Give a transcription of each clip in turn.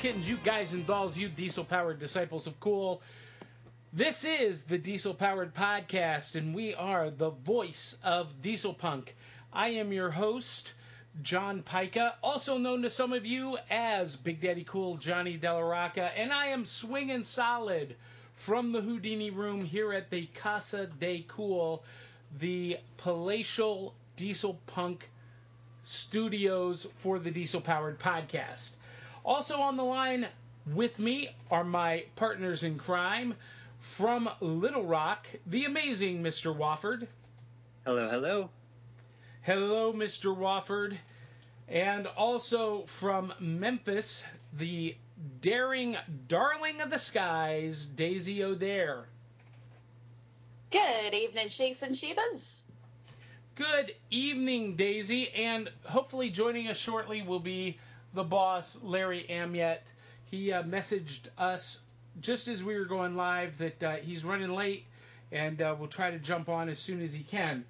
kittens, you guys and dolls, you diesel powered disciples of cool. This is the Diesel Powered Podcast, and we are the voice of Diesel Punk. I am your host, John Pyka, also known to some of you as Big Daddy Cool Johnny Della Rocca, and I am swinging solid from the Houdini room here at the Casa de Cool, the palatial diesel punk studios for the Diesel Powered Podcast. Also on the line with me are my partners in crime from Little Rock, the amazing Mr. Wofford. Hello, hello. Hello, Mr. Wofford. And also from Memphis, the daring darling of the skies, Daisy O'Dair. Good evening, Sheiks and Shebas. Good evening, Daisy, and hopefully joining us shortly will be the boss, Larry Amyett. He uh, messaged us just as we were going live that uh, he's running late, and uh, we'll try to jump on as soon as he can.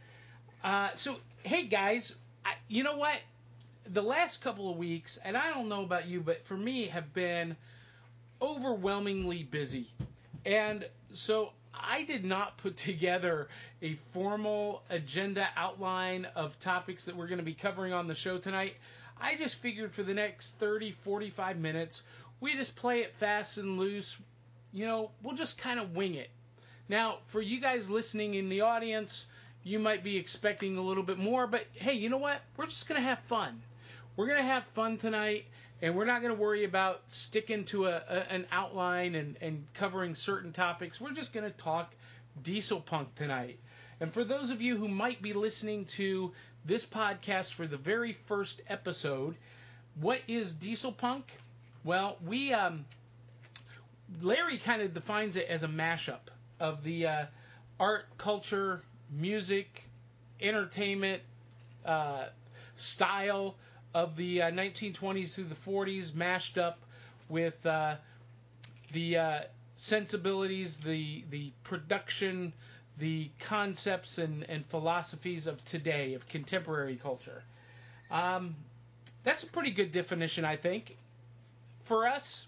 Uh, so, hey guys, I, you know what? The last couple of weeks, and I don't know about you, but for me, have been overwhelmingly busy, and so I did not put together a formal agenda outline of topics that we're going to be covering on the show tonight. I just figured for the next 30, 45 minutes, we just play it fast and loose. You know, we'll just kind of wing it. Now, for you guys listening in the audience, you might be expecting a little bit more, but hey, you know what? We're just going to have fun. We're going to have fun tonight, and we're not going to worry about sticking to a, a, an outline and, and covering certain topics. We're just going to talk diesel punk tonight. And for those of you who might be listening to this podcast for the very first episode, what is diesel punk? Well, we um, Larry kind of defines it as a mashup of the uh, art, culture, music, entertainment, uh, style of the uh, 1920s through the 40s, mashed up with uh, the uh, sensibilities, the the production, the concepts and, and philosophies of today, of contemporary culture. Um, that's a pretty good definition, I think. For us,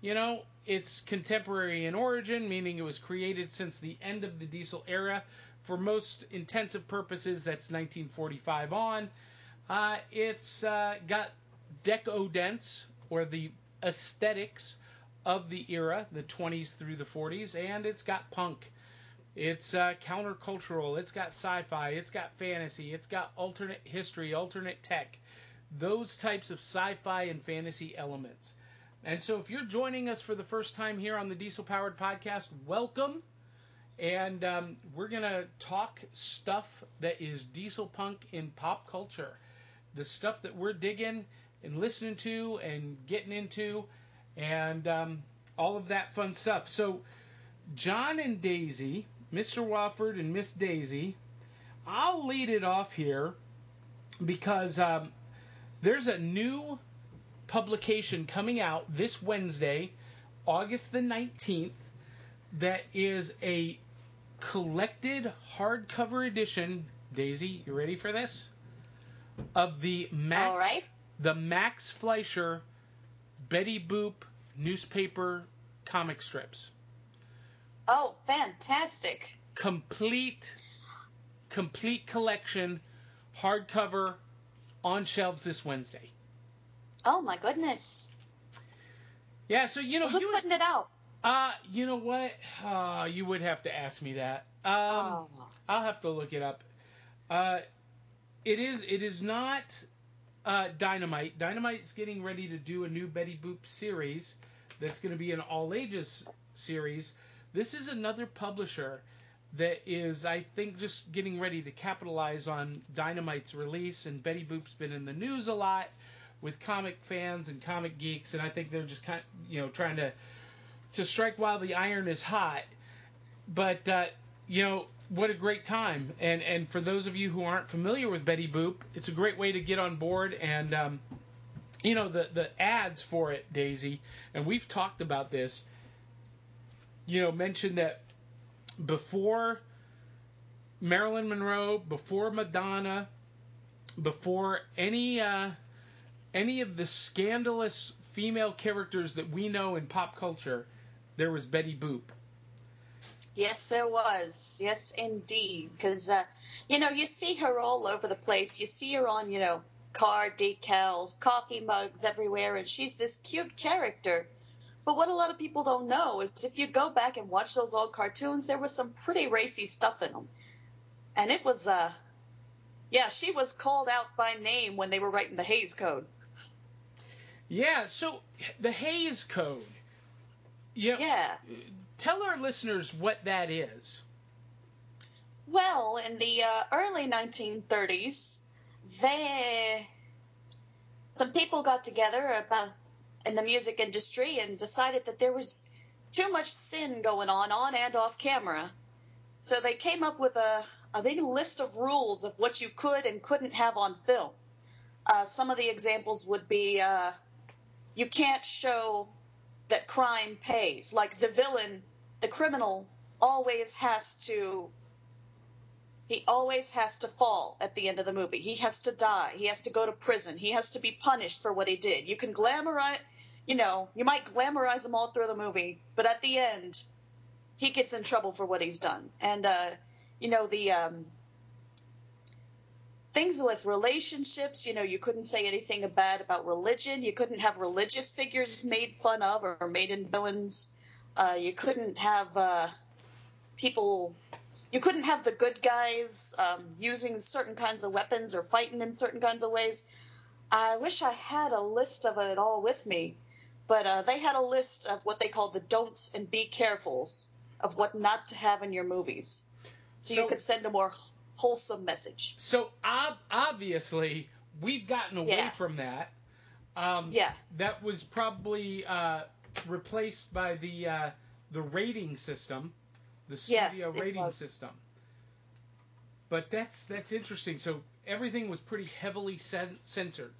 you know, it's contemporary in origin, meaning it was created since the end of the diesel era. For most intensive purposes, that's 1945 on. Uh, it's uh, got decodence, or the aesthetics of the era, the 20s through the 40s, and it's got punk. It's uh, countercultural. It's got sci-fi. It's got fantasy. It's got alternate history, alternate tech, those types of sci-fi and fantasy elements. And so, if you're joining us for the first time here on the Diesel Powered Podcast, welcome. And um, we're gonna talk stuff that is diesel punk in pop culture, the stuff that we're digging and listening to and getting into, and um, all of that fun stuff. So, John and Daisy Mr. Wofford and Miss Daisy. I'll lead it off here because um, there's a new publication coming out this Wednesday, August the 19th, that is a collected hardcover edition. Daisy, you ready for this? Of the Max, right. the Max Fleischer Betty Boop newspaper comic strips Oh, fantastic. complete complete collection hardcover on shelves this Wednesday. Oh, my goodness. Yeah, so you know Who's you putting it out? uh you know what? Uh you would have to ask me that. Um oh. I'll have to look it up. Uh it is it is not uh Dynamite. Dynamite's getting ready to do a new Betty Boop series that's going to be an all ages series. This is another publisher that is, I think, just getting ready to capitalize on Dynamite's release. And Betty Boop's been in the news a lot with comic fans and comic geeks, and I think they're just kind, of, you know, trying to to strike while the iron is hot. But uh, you know, what a great time! And and for those of you who aren't familiar with Betty Boop, it's a great way to get on board. And um, you know, the the ads for it, Daisy, and we've talked about this you know, mentioned that before Marilyn Monroe, before Madonna, before any uh, any of the scandalous female characters that we know in pop culture, there was Betty Boop. Yes, there was. Yes, indeed. Because, uh, you know, you see her all over the place. You see her on, you know, car decals, coffee mugs everywhere, and she's this cute character. But what a lot of people don't know is if you go back and watch those old cartoons, there was some pretty racy stuff in them. And it was, uh, yeah, she was called out by name when they were writing the Hays Code. Yeah, so the Hays Code. Yeah. Yeah. Tell our listeners what that is. Well, in the uh, early 1930s, they some people got together about in the music industry and decided that there was too much sin going on on and off camera. So they came up with a, a big list of rules of what you could and couldn't have on film. Uh, some of the examples would be uh, you can't show that crime pays. Like the villain, the criminal, always has to. He always has to fall at the end of the movie. He has to die. He has to go to prison. He has to be punished for what he did. You can glamorize, you know, you might glamorize him all through the movie, but at the end, he gets in trouble for what he's done. And, uh, you know, the um, things with relationships, you know, you couldn't say anything bad about religion. You couldn't have religious figures made fun of or made in villains. Uh, you couldn't have uh, people. You couldn't have the good guys um, using certain kinds of weapons or fighting in certain kinds of ways. I wish I had a list of it all with me, but uh, they had a list of what they called the don'ts and be carefuls of what not to have in your movies, so, So- you could send a more wholesome message. So ob- obviously, we've gotten away Yeah. from that. Um, Yeah. That was probably uh, replaced by the uh, the rating system, the studio it rating system. But that's that's interesting. So everything was pretty heavily cen- censored.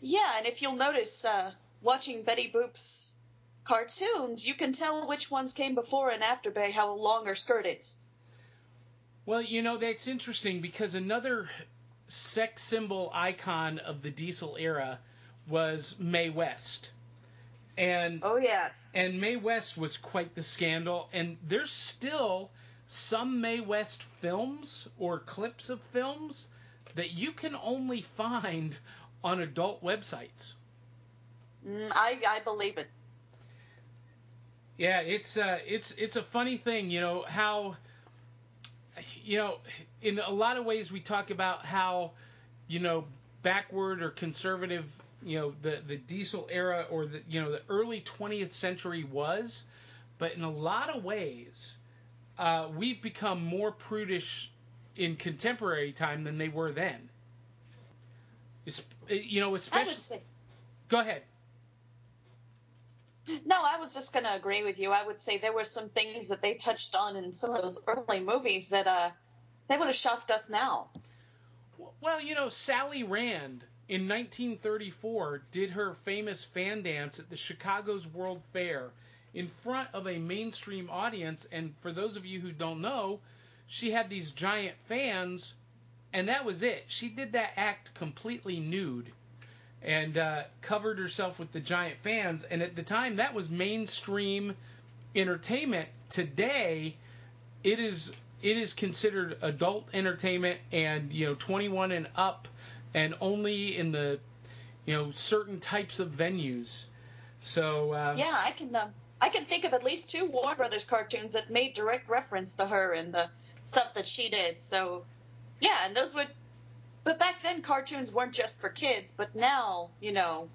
Yeah, and if you'll notice, uh, watching Betty Boop's cartoons, you can tell which ones came before and after by how long her skirt is. Well, you know that's interesting because another sex symbol icon of the Diesel era was Mae West, and Oh yes. and Mae West was quite the scandal. And there's still some Mae West films or clips of films that you can only find on adult websites. Mm, I I believe it. Yeah, it's uh, it's it's a funny thing, you know how, you know, in a lot of ways we talk about how, you know, backward or conservative, you know, the the diesel era or the you know the early 20th century was, but in a lot of ways, uh, we've become more prudish in contemporary time than they were then. You know, I especially. would say. Go ahead. No, I was just going to agree with you. I would say there were some things that they touched on in some of those early movies that uh, they would have shocked us now. Well, you know, Sally Rand in 1934 did her famous fan dance at the Chicago's World Fair in front of a mainstream audience. And for those of you who don't know, she had these giant fans, and that was it. She did that act completely nude and uh, covered herself with the giant fans. And at the time, that was mainstream entertainment. Today, it is it is considered adult entertainment and you know 21 and up and only in the you know certain types of venues so uh, Yeah, I can. Uh, I can think of at least two Warner Brothers cartoons that made direct reference to her and the stuff that she did. So, yeah, and those would. But back then, cartoons weren't just for kids. But now, you know,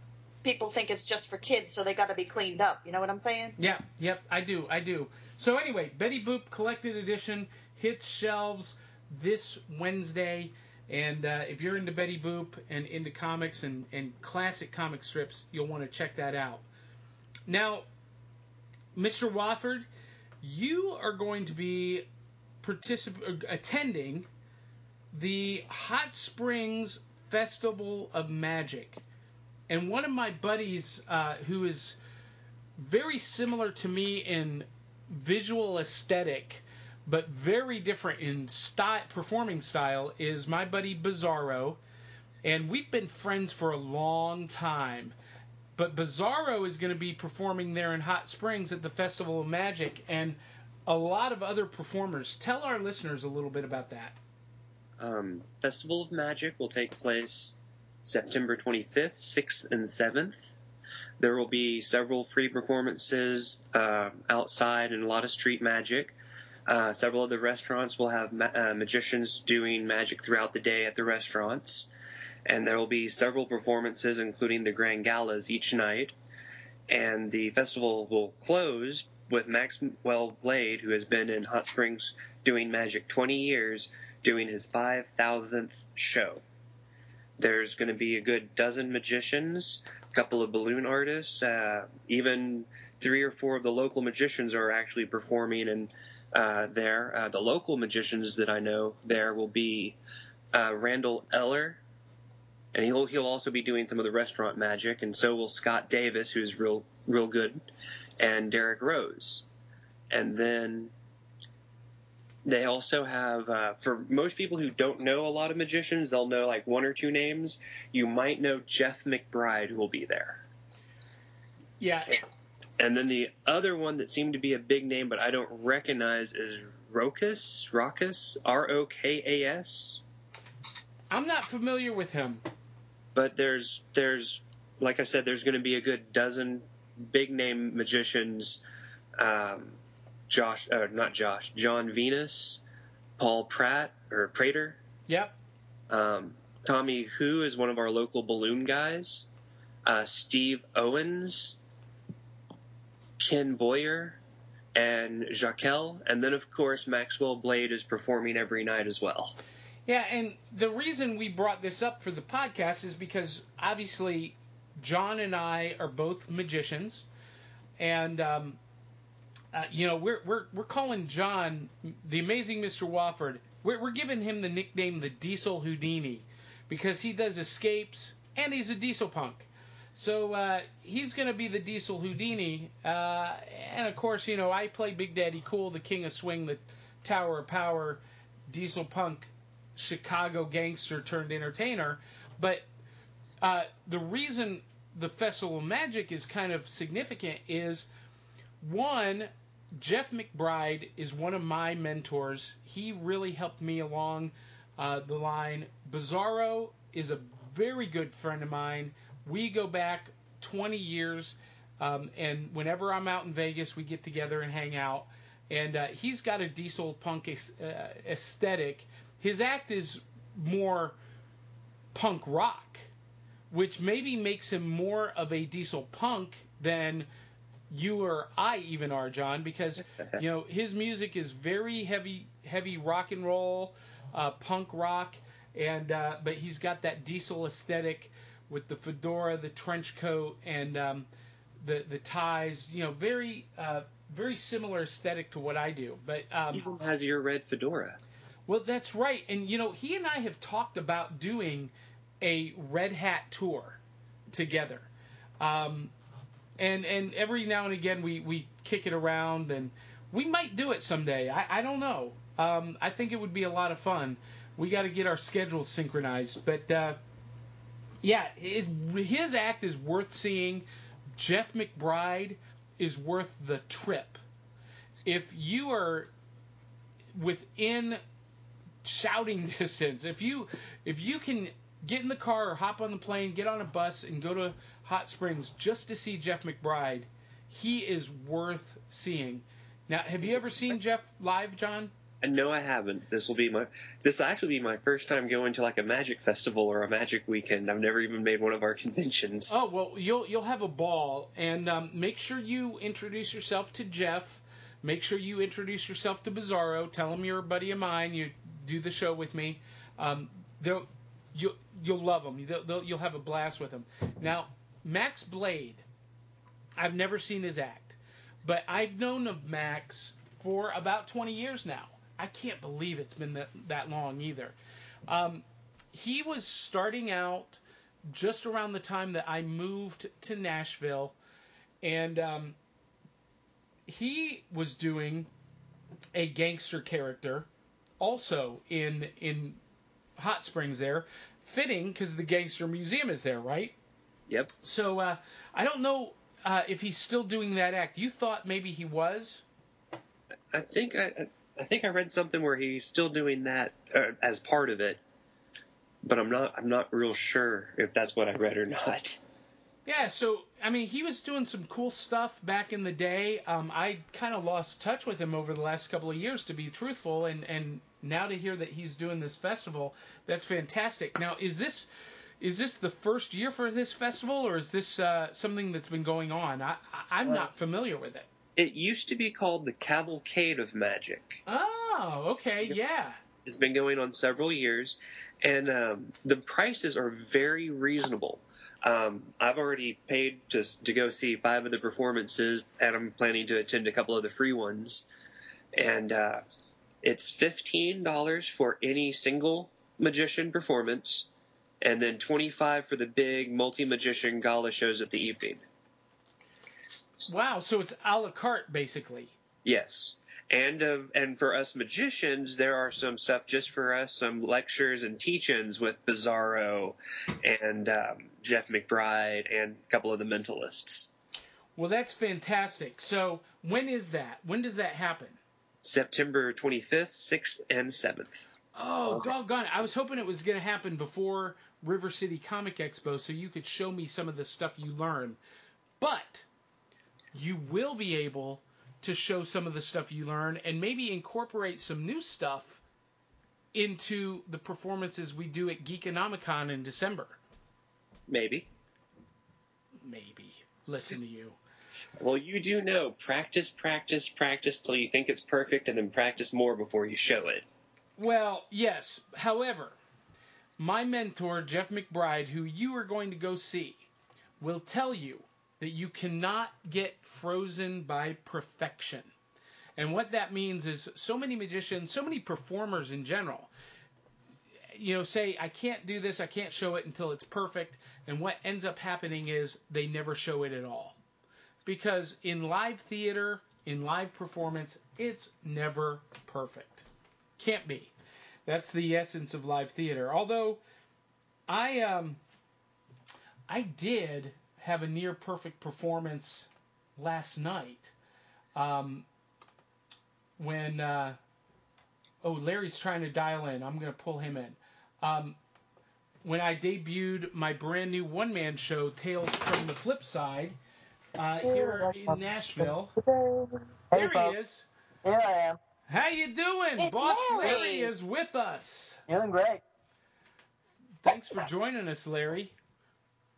people think it's just for kids, so they got to be cleaned up. You know what I'm saying? yeah yep i do i do so anyway betty boop collected edition hits shelves this wednesday and uh, if you're into betty boop and into comics and, and classic comic strips you'll want to check that out now mr wofford you are going to be particip- attending the Hot Springs Festival of Magic. And one of my buddies, uh, who is very similar to me in visual aesthetic, but very different in style, performing style, is my buddy Bizarro. And we've been friends for a long time. but Bizarro is going to be performing there in Hot Springs at the Festival of Magic, and a lot of other performers. Tell our listeners a little bit about that. Um, Festival of Magic will take place September 25th, 6th, and 7th. There will be several free performances uh, outside and a lot of street magic. Uh, several of the restaurants will have ma- uh, magicians doing magic throughout the day at the restaurants. And there will be several performances, including the grand galas each night. And the festival will close with Maxwell Blade, who has been in Hot Springs doing magic 20 years, doing his 5,000th show. There's going to be a good dozen magicians, a couple of balloon artists, uh, even three or four of the local magicians are actually performing and uh, there. Uh, the local magicians that I know there will be uh, Randall Eller, and he'll he'll also be doing some of the restaurant magic, and so will Scott Davis, who's real real good, and Derek Rose, and then they also have uh, for most people who don't know a lot of magicians, they'll know like one or two names. You might know Jeff McBride, who will be there. Yeah. And then the other one that seemed to be a big name, but I don't recognize, is Rokas. Rokas. R O K A S. I'm not familiar with him. But there's there's like I said, there's going to be a good dozen big name magicians. Um, Josh, uh, not Josh, John Venus, Paul Pratt or Prater. Yep. Um, Tommy Who is one of our local balloon guys. Uh, Steve Owens, Ken Boyer, and Jaquel, and then of course Maxwell Blade is performing every night as well. Yeah, and the reason we brought this up for the podcast is because obviously John and I are both magicians, and um, uh, you know we're we're we're calling John the amazing Mr. Wofford. We're we're giving him the nickname the Diesel Houdini because he does escapes and he's a diesel punk. So uh, he's going to be the Diesel Houdini, uh, and of course, you know I play Big Daddy Cool, the King of Swing, the Tower of Power, Diesel Punk, Chicago gangster turned entertainer. But uh, the reason the Festival of Magic is kind of significant is one, Jeff McBride is one of my mentors. He really helped me along uh, the line. Bizarro is a very good friend of mine. We go back 20 years, um, and whenever I'm out in Vegas, we get together and hang out. And uh, he's got a diesel punk uh, aesthetic. His act is more punk rock, which maybe makes him more of a diesel punk than you or I even are, John, because you know his music is very heavy, heavy rock and roll, uh, punk rock, and uh, but he's got that diesel aesthetic with the fedora, the trench coat, and um, the the ties. You know, very uh, very similar aesthetic to what I do. But um, Even has your red fedora. well, that's right. And you know, he and I have talked about doing a Red Hat tour together. Um, and and every now and again we, we kick it around and we might do it someday. I, I don't know. Um, I think it would be a lot of fun. We got to get our schedules synchronized. But uh, yeah, it, his act is worth seeing. Jeff McBride is worth the trip. If you are within shouting distance, if you if you can get in the car or hop on the plane, get on a bus and go to Hot Springs just to see Jeff McBride, he is worth seeing. Now, have you ever seen Jeff live, John? No, I haven't. This will be my. This will actually be my first time going to like a magic festival or a magic weekend. I've never even made one of our conventions. Oh well, you'll you'll have a ball, and um, make sure you introduce yourself to Jeff. Make sure you introduce yourself to Bizarro. Tell him you're a buddy of mine. You do the show with me. Um, they'll you'll you'll love them. They'll, they'll, you'll have a blast with them. Now, Max Blade, I've never seen his act, but I've known of Max for about 20 years now. I can't believe it's been that, that long either. Um, he was starting out just around the time that I moved to Nashville, and um, he was doing a gangster character also in in Hot Springs there, fitting because the Gangster Museum is there, right? Yep. So uh, I don't know uh, if he's still doing that act. You thought maybe he was? I think I, I think I read something where he's still doing that uh, as part of it, but I'm not I'm not real sure if that's what I read or not. Yeah, so I mean, he was doing some cool stuff back in the day. Um, I kind of lost touch with him over the last couple of years, to be truthful, and and now to hear that he's doing this festival, that's fantastic. Now, is this is this the first year for this festival, or is this uh, something that's been going on? I, I'm Well- not familiar with it. It used to be called the Cavalcade of Magic. Oh, okay, yeah. It's been going on several years, and um, the prices are very reasonable. Um, I've already paid to to go see five of the performances, and I'm planning to attend a couple of the free ones. And uh, it's fifteen dollars for any single magician performance, and then twenty five for the big multi magician gala shows at the evening. Wow, so it's a la carte basically. Yes. And uh, and for us magicians, there are some stuff just for us, some lectures and teach-ins with Bizarro and um, Jeff McBride and a couple of the mentalists. Well, that's fantastic. So when is that? When does that happen? September 25th, 6th, and 7th. Oh, doggone it. I was hoping it was going to happen before River City Comic Expo so you could show me some of the stuff you learn. But you will be able to show some of the stuff you learn and maybe incorporate some new stuff into the performances we do at Geekonomicon in December. Maybe. Maybe. Listen to you. Well, you do know practice, practice, practice till you think it's perfect, and then practice more before you show it. Well, yes. However, my mentor, Jeff McBride, who you are going to go see, will tell you that you cannot get frozen by perfection. And what that means is so many magicians, so many performers in general, you know, say, I can't do this, I can't show it until it's perfect. And what ends up happening is they never show it at all. Because in live theater, in live performance, it's never perfect. Can't be. That's the essence of live theater. Although I um I did have a near perfect performance last night. Um when uh oh Larry's trying to dial in. I'm gonna pull him in. Um when I debuted my brand new one man show, Tales from the Flip Side, uh, here in Nashville. Hey, There he is. Here I am. How you doing? It's Boss Larry. Larry is with us. Doing great. Thanks for joining us, Larry.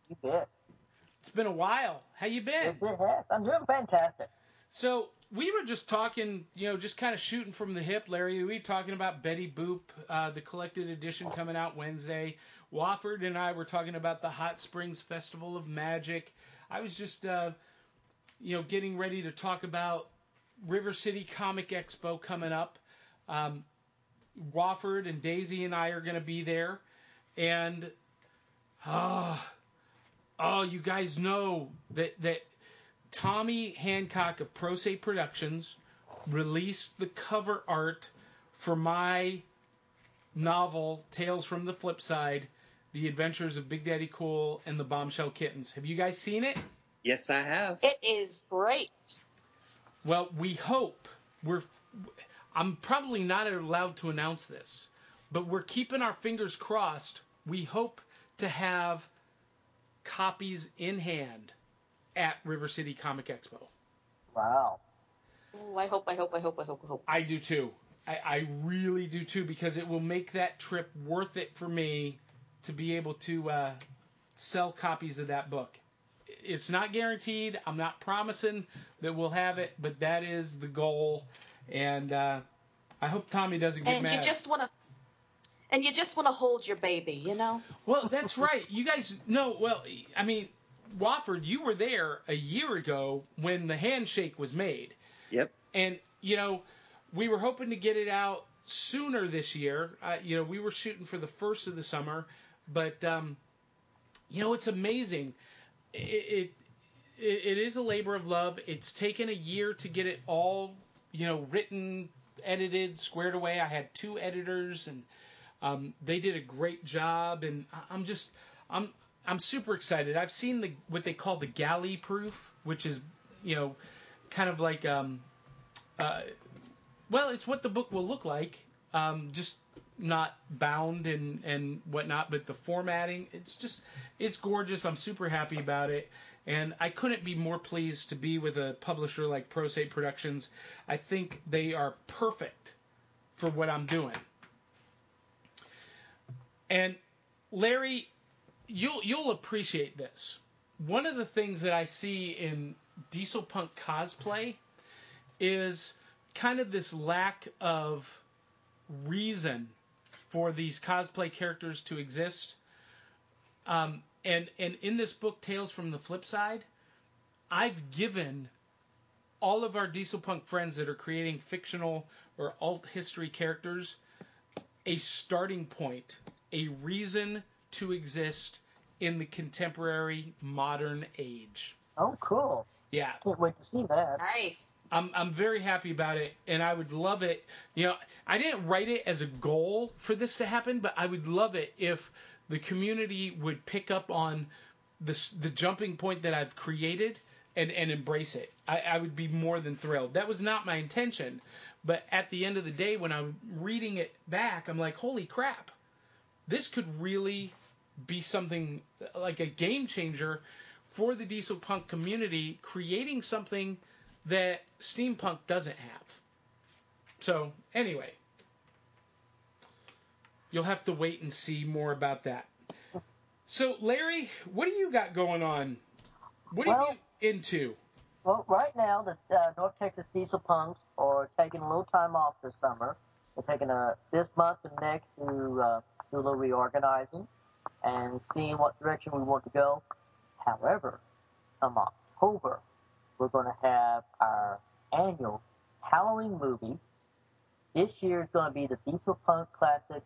You bet. It's been a while. How you been? It has. I'm doing fantastic. So we were just talking, you know, just kind of shooting from the hip, Larry. We were talking about Betty Boop, uh, the collected edition coming out Wednesday. Wofford and I were talking about the Hot Springs Festival of Magic. I was just, uh, you know, getting ready to talk about River City Comic Expo coming up. Um, Wofford and Daisy and I are going to be there, and oh, oh, you guys know that that Tommy Hancock of Pro Se Productions released the cover art for my novel Tales from the Flip Side: The Adventures of Big Daddy Cool and the Bombshell Kittens. Have you guys seen it? Yes, I have. It is great. Well, we hope we're. I'm probably not allowed to announce this, but we're keeping our fingers crossed. We hope to have copies in hand at River City Comic Expo. Wow. Ooh, I hope, I hope, I hope, I hope, I hope. I do too. I, I really do too because it will make that trip worth it for me to be able to uh, sell copies of that book. It's not guaranteed. I'm not promising that we'll have it, but that is the goal. And uh, I hope Tommy doesn't get And mad. you just want to, and you just want to hold your baby, you know? Well, that's right. You guys know. Well, I mean, Wofford, you were there a year ago when the handshake was made. Yep. And you know, we were hoping to get it out sooner this year. Uh, you know, we were shooting for the first of the summer, but um, you know, it's amazing. It, it it is a labor of love. It's taken a year to get it all, you know, written, edited, squared away. I had two editors, and um, they did a great job. And I'm just, I'm, I'm super excited. I've seen the what they call the galley proof, which is you know kind of like um, uh, well, it's what the book will look like, um, just not bound and and whatnot, but the formatting, it's just it's gorgeous. I'm super happy about it. And I couldn't be more pleased to be with a publisher like Pro Se Productions. I think they are perfect for what I'm doing. And Larry, you'll you'll appreciate this. One of the things that I see in diesel punk cosplay is kind of this lack of reason for these cosplay characters to exist. Um, and and in this book, Tales from the Flip Side, I've given all of our diesel punk friends that are creating fictional or alt history characters a starting point, a reason to exist in the contemporary modern age. Oh, cool. Yeah. Can't wait to see that. Nice. I'm I'm very happy about it, and I would love it. You know, I didn't write it as a goal for this to happen, but I would love it if the community would pick up on this the jumping point that I've created and and embrace it. I, I would be more than thrilled. That was not my intention, but at the end of the day, when I'm reading it back, I'm like, holy crap, this could really be something like a game changer for the diesel punk community, creating something that steampunk doesn't have. So, anyway, you'll have to wait and see more about that. So, Larry, what do you got going on? What are Well- you into? Well, right now, the uh, North Texas Diesel Punks are taking a little time off this summer. They're taking a this month and next to uh, do a little reorganizing and seeing what direction we want to go. However, come October, we're going to have our annual Halloween movie. This year is going to be the Diesel Punk classic,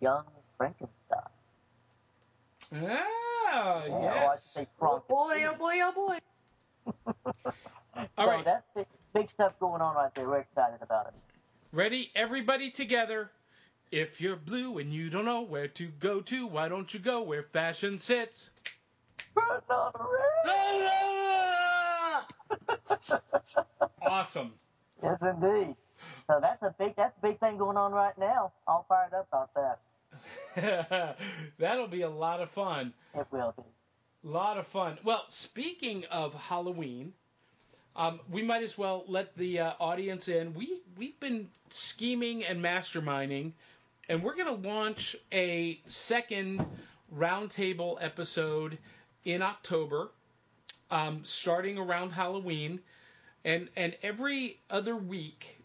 Young Frankenstein. Oh, yeah, or I should yes. say Oh boy, oh boy, oh boy. All so right. that's big, big stuff going on right there. We're excited about it. Ready? Everybody together. If you're blue and you don't know where to go to, why don't you go where fashion sits? Awesome. Yes, indeed. So that's a big that's a big thing going on right now. All fired up about that. That'll be a lot of fun. It will be. lot of fun. Well, speaking of Halloween, um, we might as well let the uh, audience in. We we've been scheming and masterminding, and we're going to launch a second roundtable episode in October, um, starting around Halloween, and and every other week.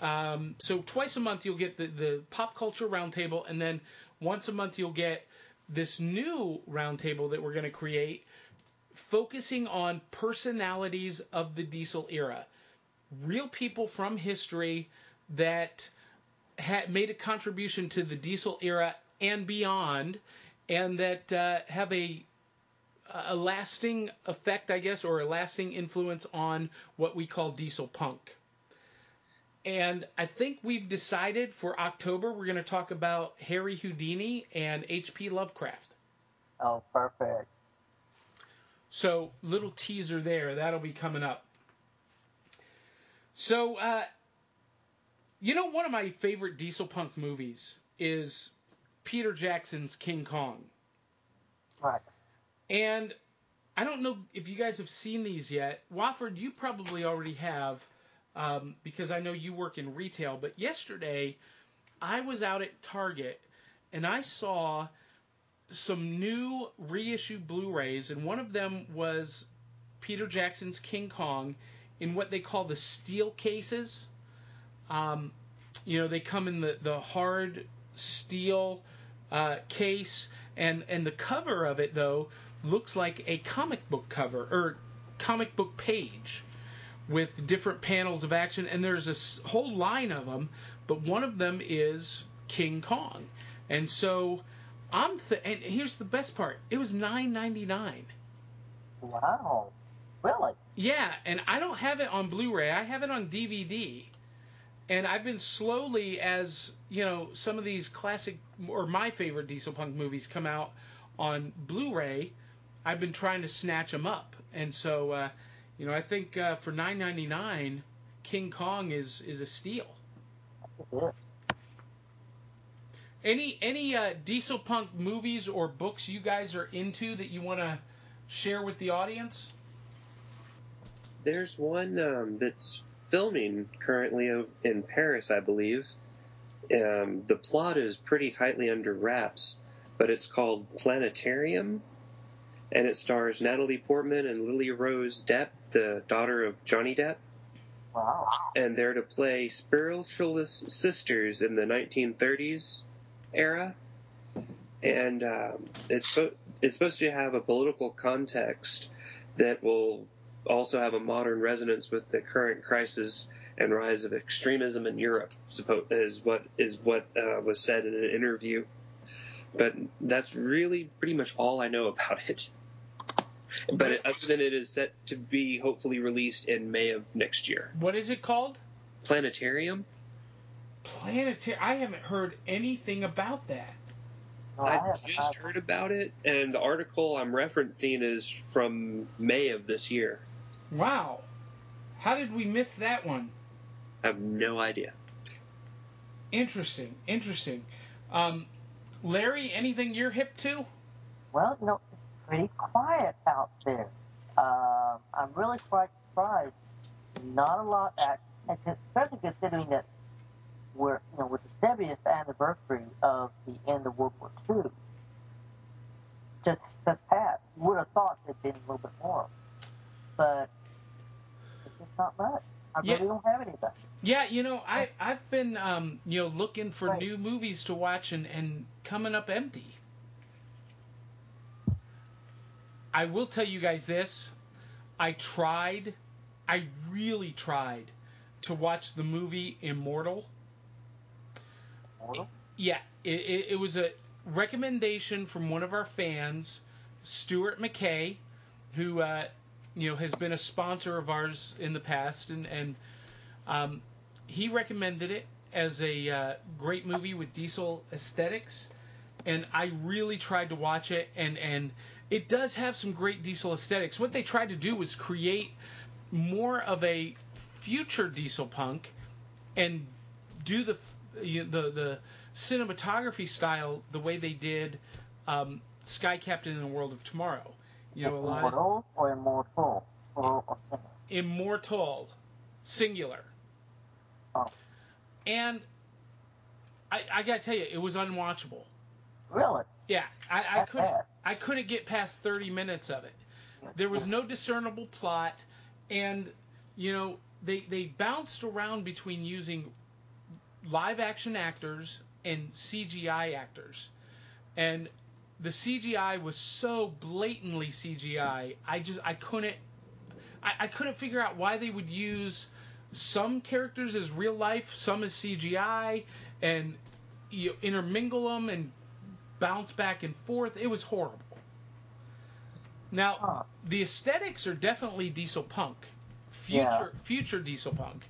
Um, so twice a month you'll get the, the pop culture roundtable, and then once a month you'll get this new roundtable that we're going to create focusing on personalities of the diesel era real people from history that had made a contribution to the diesel era and beyond and that uh, have a a lasting effect i guess or a lasting influence on what we call diesel punk and I think we've decided for October we're going to talk about Harry Houdini and H.P. Lovecraft. Oh, perfect. So, little teaser there. That'll be coming up. So, uh, you know, one of my favorite diesel punk movies is Peter Jackson's King Kong. Right. And I don't know if you guys have seen these yet. Wofford, you probably already have um, because I know you work in retail. But yesterday, I was out at Target and I saw some new reissue Blu-rays, and one of them was Peter Jackson's King Kong in what they call the steel cases. Um, you know, they come in the, the hard steel uh, case, and and the cover of it though looks like a comic book cover or comic book page with different panels of action, and there's a whole line of them, but one of them is King Kong, and so I'm th- and here's the best part: it was nine ninety nine. Wow. Really? Yeah, and I don't have it on Blu-ray. I have it on DVD. And I've been slowly, as you know, some of these classic or my favorite diesel punk movies come out on Blu-ray. I've been trying to snatch them up, and so uh, you know I think uh, for 9.99, King Kong is is a steal. Any any uh, diesel punk movies or books you guys are into that you want to share with the audience? There's one um, that's filming currently in Paris, I believe. Um, the plot is pretty tightly under wraps, but it's called Planetarium, and it stars Natalie Portman and Lily Rose Depp, the daughter of Johnny Depp, Wow. and they're to play spiritualist sisters in the 1930s era. And um, it's it's supposed to have a political context that will also have a modern resonance with the current crisis and rise of extremism in Europe. Suppo- is what is what uh, was said in an interview. But that's really pretty much all I know about it. But it, other than it is set to be hopefully released in May of next year. What is it called? Planetarium. Planetary. I haven't heard anything about that. No, I haven't just heard about it, and the article I'm referencing is from May of this year. Wow. How did we miss that one? I have no idea. Interesting. Interesting. Um, Larry, anything you're hip to? Well, you know, it's pretty quiet out there. Um, I'm really quite surprised. Not a lot, act- and especially considering that we're, you know, with the 70th anniversary of the end of World War II, just just passed. You would have thought there'd been a little bit more, but it's just not much. I Yeah. really don't have anything. Yeah, you know, I I've been um, you know looking for Right. new movies to watch and and coming up empty. I will tell you guys this. I tried, I really tried to watch the movie Immortal. Mortal? Yeah, it, it, it was a recommendation from one of our fans, Stuart McKay, who uh, you know has been a sponsor of ours in the past, and and um, he recommended it as a uh, great movie with diesel aesthetics, and I really tried to watch it, and and it does have some great diesel aesthetics. What they tried to do was create more of a future diesel punk, and do the you know, the the cinematography style the way they did um, Sky Captain in the World of Tomorrow. You know, a lot Immortal or immortal? Or, or, immortal, singular. Oh. And I, I gotta tell you, it was unwatchable. really? Yeah, I, I couldn't. bad. I couldn't get past 30 minutes of it. There was no discernible plot, and you know they they bounced around between using live action actors and CGI actors, and the CGI was so blatantly CGI. I just I couldn't I, I couldn't figure out why they would use some characters as real life, some as CGI, and you intermingle them and bounce back and forth. It was horrible. Now, Huh. the aesthetics are definitely diesel punk, future Yeah. future diesel punk.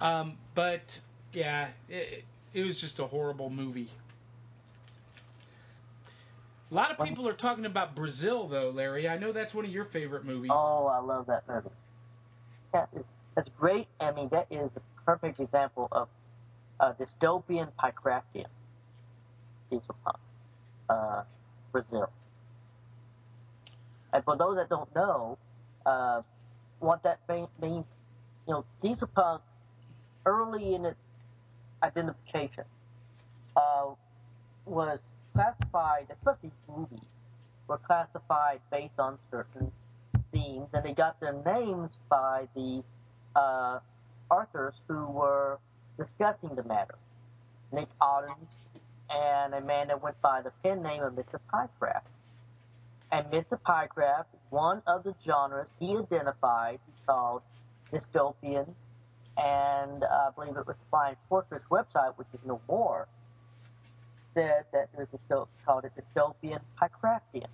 Um, but yeah, it, it was just a horrible movie. A lot of people are talking about Brazil, though, Larry. I know that's one of your favorite movies. Oh, I love that movie. That is, great. I mean, that is the perfect example of uh, dystopian Piecraftian diesel punk, uh, Brazil. And for those that don't know, uh, what that means, you know, diesel punk, early in its identification, uh, was classified, especially movies, were classified based on certain themes, and they got their names by the uh, authors who were discussing the matter. Nick Ottens and a man that went by the pen name of Mr. Piecraft. And Mr. Piecraft, one of the genres he identified, he called dystopian, and uh, I believe it was Flying Fortress website, which is no more, said that there's a show called it dystopian Piecraftian,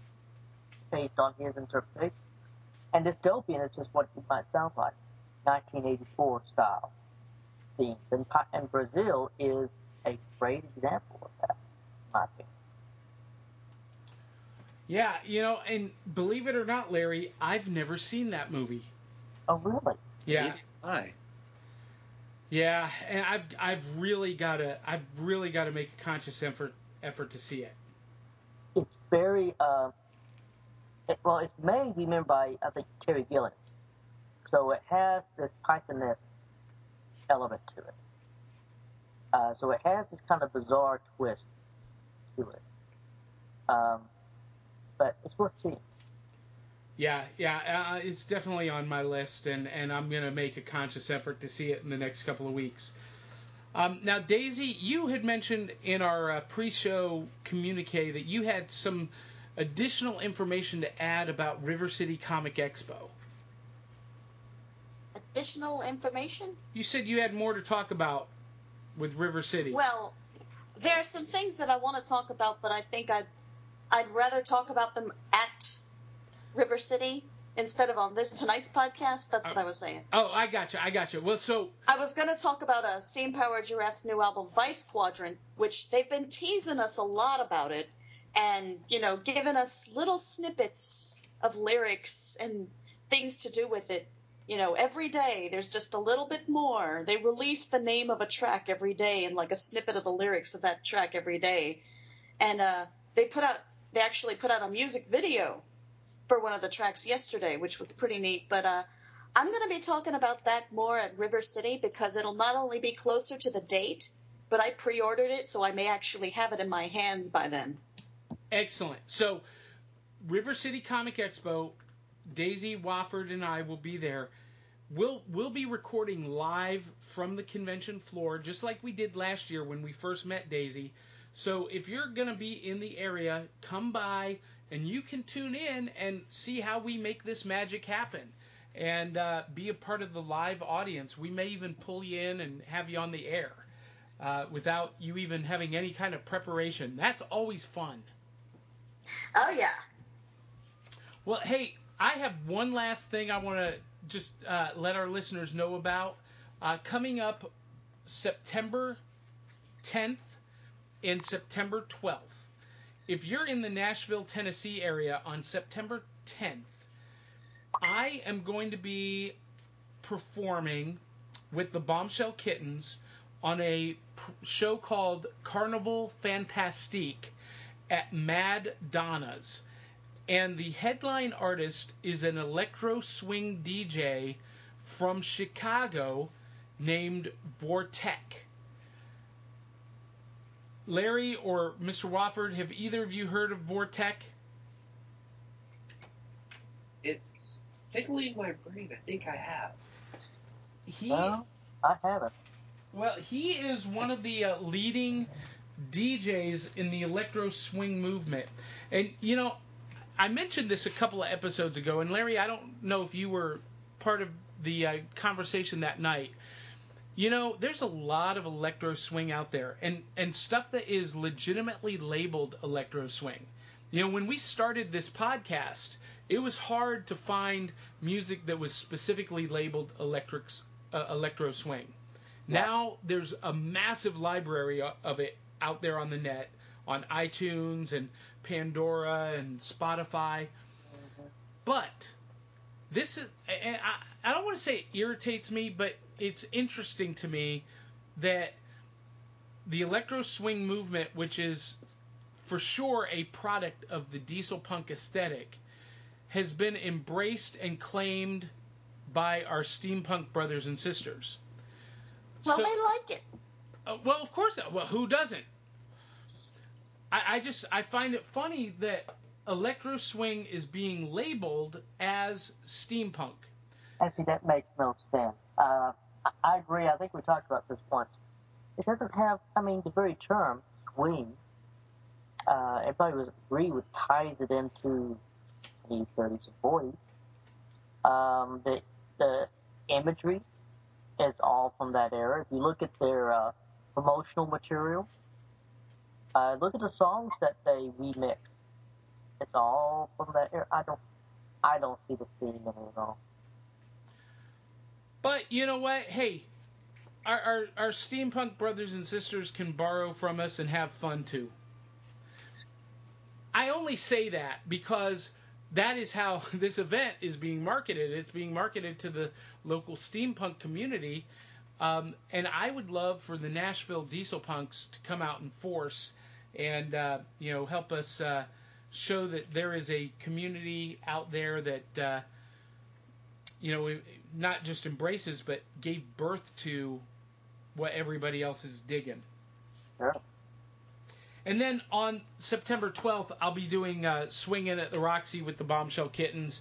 based on his interpretation. And dystopian is just what it might sound like, 1984 style themes. And, and Brazil is a great example of that, in my opinion. Yeah, you know, and believe it or not, Larry, I've never seen that movie. Oh, really? Yeah. Hi. Yeah, and I've I've really got to I've really got to make a conscious effort effort to see it. It's very uh, it, well. It's made, remember, by I think Terry Gilliam, so it has this Pythonesque element to it. Uh, so it has this kind of bizarre twist to it. Um, but it's worth seeing. Yeah, yeah, uh, it's definitely on my list, and, and I'm gonna make a conscious effort to see it in the next couple of weeks. Um, now, Daisy, you had mentioned in our uh, pre-show communique that you had some additional information to add about River City Comic Expo. Additional information? You said you had more to talk about with River City. Well, there are some things that I want to talk about, but I think I'd I'd rather talk about them at River City instead of on this tonight's podcast. That's what I was saying. oh, I got you. I got you. Well, so I was going to talk about a Steam Powered Giraffe's new album, Vice Quadrant, which they've been teasing us a lot about it and, you know, giving us little snippets of lyrics and things to do with it. You know, every day there's just a little bit more. They release the name of a track every day and like a snippet of the lyrics of that track every day. And uh, they put out, they actually put out a music video for one of the tracks yesterday, which was pretty neat. But uh, I'm going to be talking about that more at River City because it'll not only be closer to the date, but I pre ordered it, so I may actually have it in my hands by then. Excellent. So, River City Comic Expo, Daisy Wofford and I will be there. We'll we'll be recording live from the convention floor, just like we did last year when we first met Daisy. So if you're gonna be in the area, come by and you can tune in and see how we make this magic happen, and uh, be a part of the live audience. We may even pull you in and have you on the air uh, without you even having any kind of preparation. That's always fun. Oh, yeah. Well, hey, I have one last thing I want to just uh, let our listeners know about. Uh, coming up September 10th and September 12th. If you're in the Nashville, Tennessee area on September 10th, I am going to be performing with the Bombshell Kittens on a show called Carnival Fantastique at Mad Donna's and the headline artist is an electro swing DJ from Chicago named Vortec. Larry or Mr. Wofford, have either of you heard of Vortec? It's, it's tickling my brain. I think I have. He No, I haven't. well, he is one of the uh, leading DJs in the electro swing movement. And you know, I mentioned this a couple of episodes ago, and Larry, I don't know if you were part of the uh, conversation that night. You know, there's a lot of electro swing out there, and and stuff that is legitimately labeled electro swing. You know, when we started this podcast, it was hard to find music that was specifically labeled electric uh, electro swing. Now there's a massive library of it out there on the net, on iTunes and Pandora and Spotify. But this is, and I, I don't want to say it irritates me, but it's interesting to me that the electro swing movement, which is for sure a product of the diesel punk aesthetic, has been embraced and claimed by our steampunk brothers and sisters. Well, So- they like it. uh, well, of course. Well, who doesn't? I, I just I find it funny that electro swing is being labeled as steampunk. Actually, that makes no sense. Uh, I, agree. I think we talked about this once. It doesn't have, I mean, the very term swing, uh, everybody would agree with ties it into the 30s and 40s. Um, the, the imagery is all from that era. If you look at their uh, promotional material, uh, look at the songs that they remix. It's all from that era. I don't, I don't see the theme in it at all. But you know what? Hey, our, our our steampunk brothers and sisters can borrow from us and have fun too. I only say that because that is how this event is being marketed. It's being marketed to the local steampunk community. Um, and I would love for the Nashville Diesel Punks to come out in force and uh, you know help us uh, show that there is a community out there that uh, you know not just embraces but gave birth to what everybody else is digging. Yeah. And then on September 12th, I'll be doing uh, Swinging at the Roxy with the Bombshell Kittens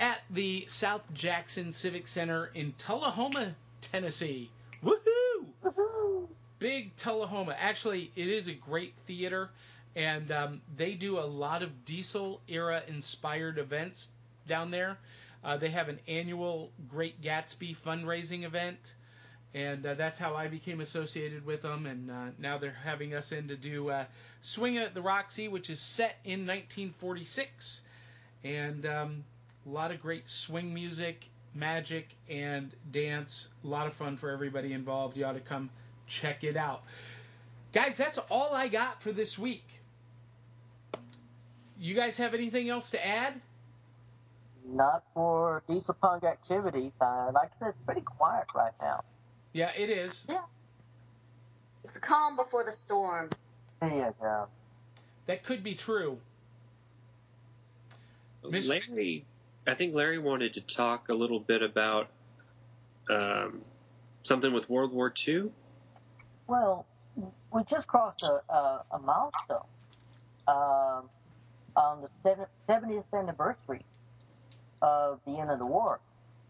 at the South Jackson Civic Center in Tullahoma, Tennessee. Woohoo! Woohoo! Big Tullahoma. Actually, it is a great theater, and um, they do a lot of diesel era inspired events down there. Uh, they have an annual Great Gatsby fundraising event and uh, that's how I became associated with them. And uh, now they're having us in to do uh, Swing at the Roxy, which is set in 1946, and um, a lot of great swing music, magic, and dance. A lot of fun for everybody involved. You ought to come check it out, guys. That's all I got for this week. You guys have anything else to add? Not for diesel punk activity. Uh, like I said, it's pretty quiet right now. Yeah, it is. Yeah. It's calm before the storm. There you go. That could be true. Miss- Larry, I think Larry wanted to talk a little bit about um, something with World War II. Well, we just crossed a, a, a milestone um, on the seven- 70th anniversary of the end of the war.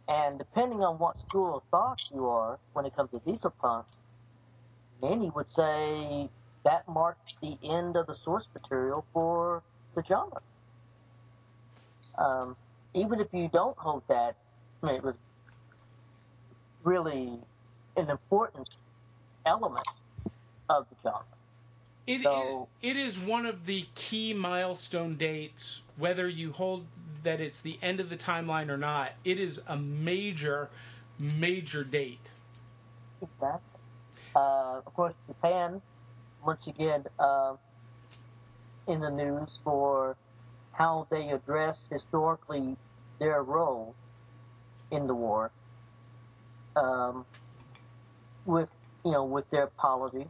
And depending on what school of thought you are when it comes to diesel punk, many would say that marks the end of the source material for the genre. Um, even if you don't hold that, I mean, it was really an important element of the genre. It, So- it, it is one of the key milestone dates, whether you hold that it's the end of the timeline or not. It is a major, major date. Uh, of course, Japan, once again, uh, in the news for how they address historically their role in the war, um, with you know with their polity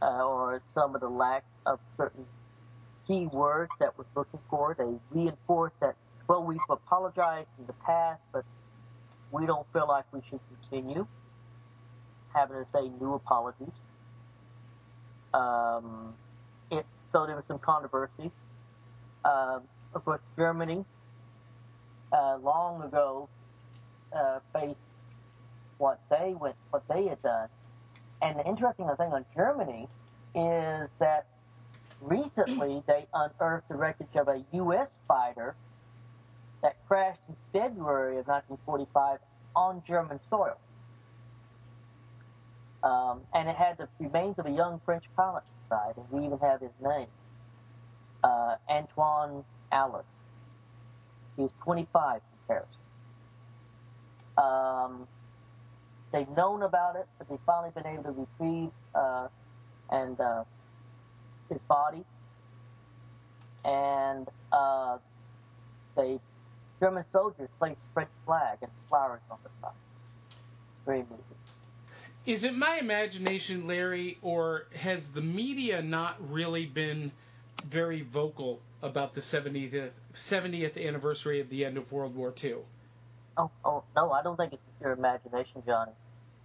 uh, or some of the lack of certain key words that was looking for. They reinforced that well we've apologized in the past, but we don't feel like we should continue having to say new apologies. Um, it, so there was some controversy. Um, of course, Germany, uh, long ago, uh, faced what they went, what they had done. And the interesting thing on Germany is that recently they unearthed the wreckage of a U.S. fighter that crashed in February of 1945 on German soil. Um, and it had the remains of a young French pilot inside, and we even have his name, uh, Antoine Allard. He was 25 in Paris. Um, they've known about it, but they've finally been able to retrieve uh, and uh, his body, and uh, they German soldiers placed French flag and flowers on the side. Very moving. Is it my imagination, Larry, or has the media not really been very vocal about the 70th 70th anniversary of the end of World War II? Oh, oh no, I don't think it's your imagination, Johnny.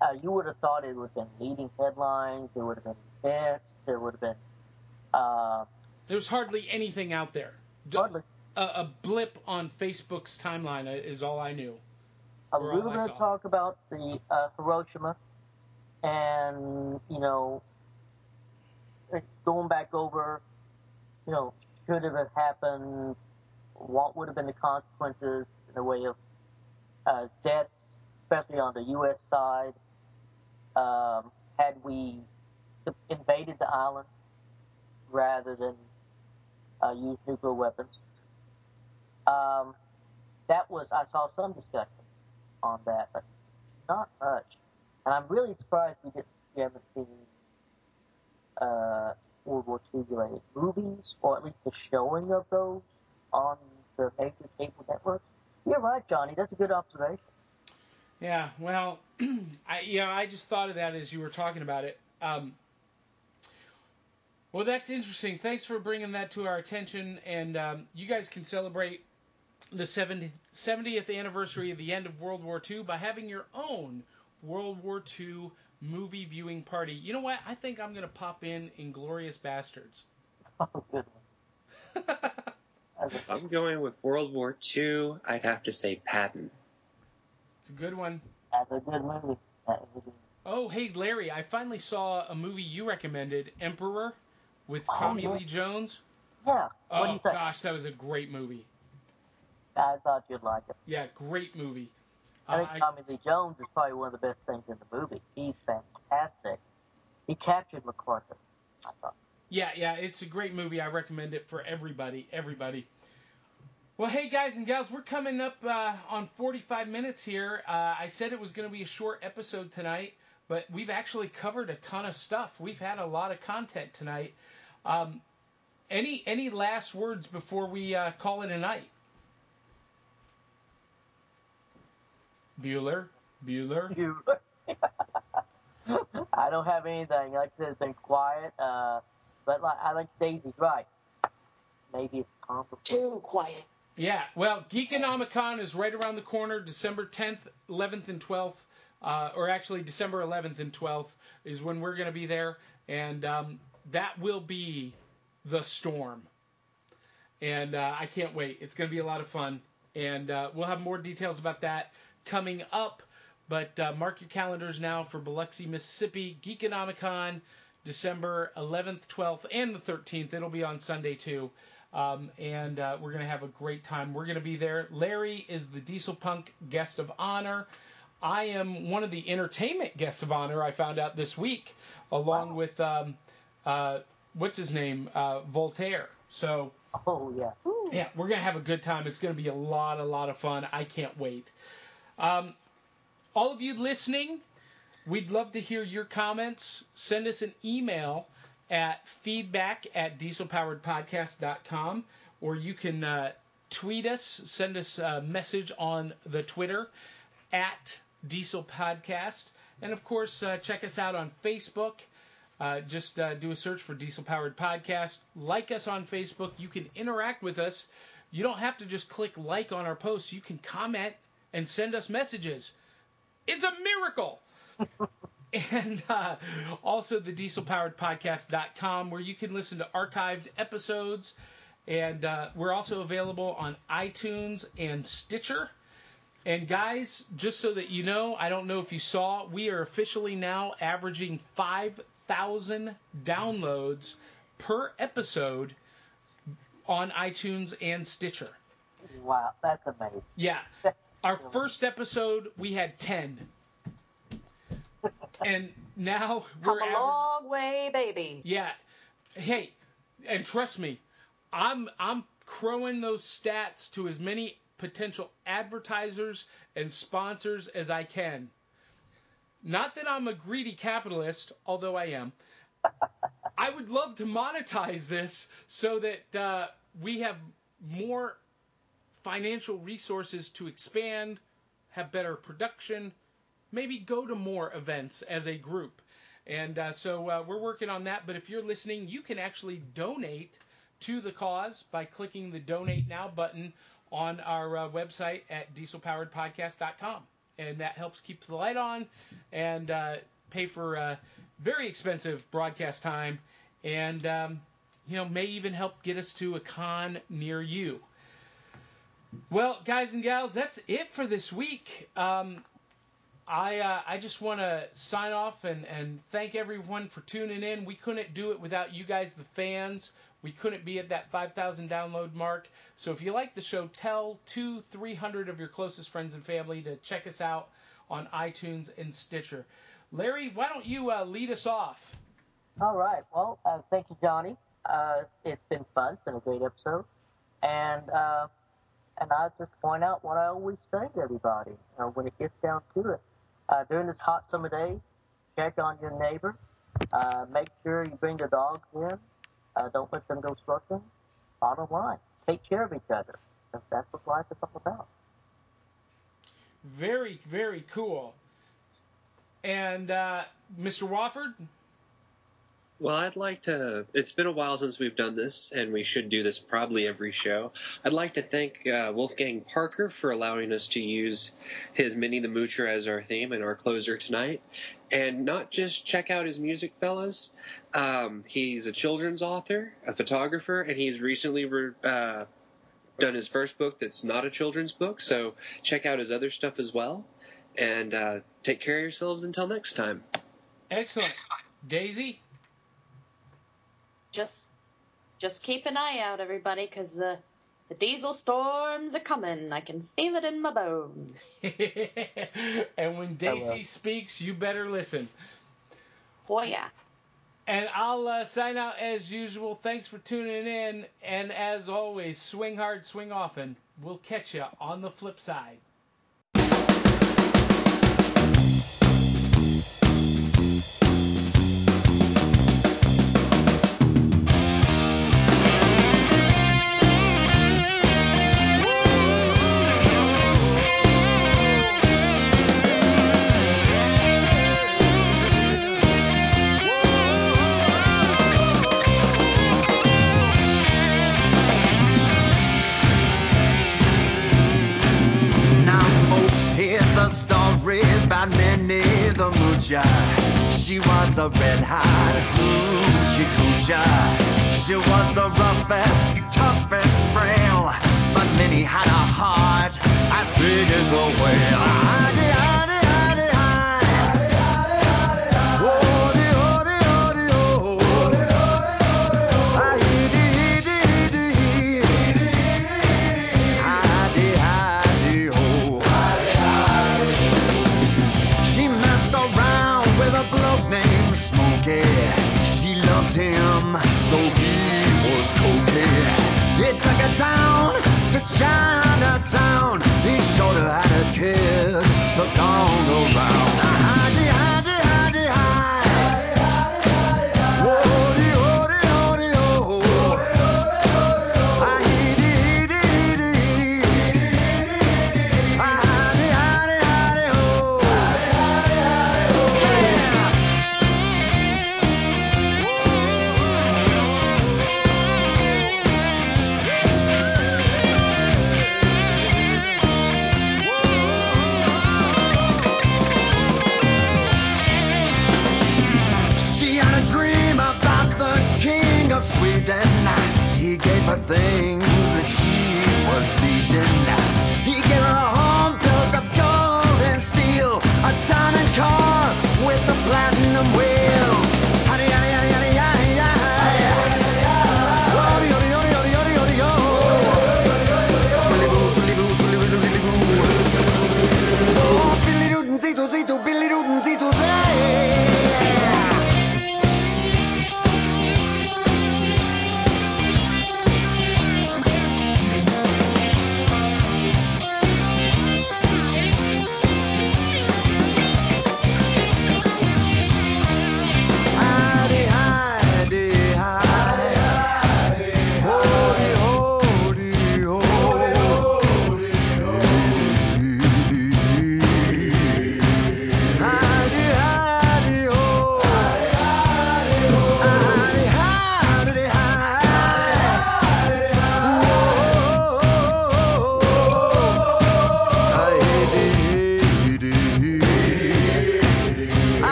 Uh, you would have thought it would have been leading headlines. There would have been events. There would have been uh, There's hardly anything out there. Hardly A, a blip on Facebook's timeline is all I knew. a little bit of talk about the uh, Hiroshima, and you know, going back over, you know, should it have happened? What would have been the consequences in the way of uh, deaths, especially on the U.S. side? Um, had we invaded the island rather than uh, use nuclear weapons? Um, that was I saw some discussion on that, but not much. And I'm really surprised we didn't we haven't seen uh, World War II related movies, or at least the showing of those on the major cable networks. You're right, Johnny. That's a good observation. Yeah, well, I you know I just thought of that as you were talking about it. Um, well, that's interesting. Thanks for bringing that to our attention, and um, you guys can celebrate the 70, 70th anniversary of the end of World War II by having your own World War II movie viewing party. You know what? I think I'm gonna pop in Inglorious Bastards. Oh, good one. That's a- If I'm going with World War II, I'd have to say Patton. it's a good one. That's a good movie. A good Oh, hey Larry, I finally saw a movie you recommended, Emperor, with Tommy. Lee Jones. Yeah. Oh gosh, that was a great movie. I thought you'd like it. Yeah, great movie. I think Uh, I- Tommy Lee Jones is probably one of the best things in the movie. He's fantastic. He captured MacArthur. I thought. Yeah, yeah, it's a great movie. I recommend it for everybody. Everybody. Well, hey guys and gals, we're coming up uh, on 45 minutes here. Uh, I said it was going to be a short episode tonight, but we've actually covered a ton of stuff. We've had a lot of content tonight. Um, any any last words before we uh, call it a night? Bueller, Bueller. You. I don't have anything. Like I said, it's been quiet. Uh, but like I like Daisy's right. Maybe it's complicated. Too quiet. Yeah, well, Geekonomicon is right around the corner, December 10th, 11th, and 12th, uh, or actually December 11th and 12th is when we're going to be there, and um, that will be the storm. And uh, I can't wait. It's going to be a lot of fun, and uh, we'll have more details about that coming up. But uh, mark your calendars now for Biloxi, Mississippi, Geekonomicon, December 11th, 12th, and the 13th. It'll be on Sunday too. Um, and uh, we're going to have a great time. We're going to be there. Larry is the Diesel Punk guest of honor. I am one of the entertainment guests of honor. I found out this week, along with um, uh, what's his name, uh, Voltaire. So Oh yeah. Ooh. yeah, we're gonna have a good time. It's gonna be a lot, a lot of fun. I can't wait. Um, all of you listening, we'd love to hear your comments. Send us an email at feedback at dieselpoweredpodcast.com or you can uh, tweet us, send us a message on the Twitter at Diesel Podcast. And of course, uh, check us out on Facebook. Uh, just uh, do a search for Diesel Powered Podcast. Like us on Facebook. You can interact with us. You don't have to just click like on our posts. You can comment and send us messages. It's a miracle. and uh, also the dieselpoweredpodcast.com where you can listen to archived episodes. And uh, we're also available on iTunes and Stitcher. And guys, just so that you know, I don't know if you saw, we are officially now averaging 5,000 downloads per episode on iTunes and Stitcher. Wow, that's amazing. Yeah. Our first episode, we had 10. And now we're Come a aver- long way, baby. yeah. Hey, and trust me, I'm I'm crowing those stats to as many potential advertisers and sponsors as I can. Not that I'm a greedy capitalist, although I am. I would love to monetize this so that uh, we have more financial resources to expand, have better production, maybe go to more events as a group. And uh, so uh, we're working on that. But if you're listening, you can actually donate to the cause by clicking the donate now button on our uh, website at dieselpoweredpodcast.com. And that helps keep the light on and uh, pay for uh, very expensive broadcast time and, um, you know, may even help get us to a con near you. Well, guys and gals, that's it for this week. Um, I uh, I just want to sign off and, and thank everyone for tuning in. We couldn't do it without you guys, the fans. We couldn't be at that 5,000 download mark. So if you like the show, tell two, three hundred of your closest friends and family to check us out on iTunes and Stitcher. Larry, why don't you uh, lead us off? All right. Well, uh, thank you, Johnny. Uh, it's been fun. It's been a great episode. And uh, and I'll just point out what I always say to everybody when it gets down to it. Uh, during this hot summer day, check on your neighbor. Uh, make sure you bring the dogs in. Uh, don't let them go struggling. Bottom line, take care of each other. That's what life is all about. Very, very cool. And uh, Mr. Wofford? Well, I'd like to. It's been a while since we've done this, and we should do this probably every show. I'd like to thank uh, Wolfgang Parker for allowing us to use his Minnie the Moocher as our theme and our closer tonight. And not just check out his music, fellas. Um, he's a children's author, a photographer, and he's recently re- uh, done his first book that's not a children's book. So check out his other stuff as well. And uh, take care of yourselves until next time. Excellent. Daisy? Just just keep an eye out, everybody, because the the diesel storms are coming. I can feel it in my bones. and when Daisy speaks, you better listen. Boy, yeah. And I'll uh, sign out as usual. Thanks for tuning in. And as always, swing hard, swing often. We'll catch you on the flip side. She was a red hot hoochie coocher. She was the roughest, toughest frail, but Minnie had a heart as big as a whale. Chinatown.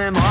Them all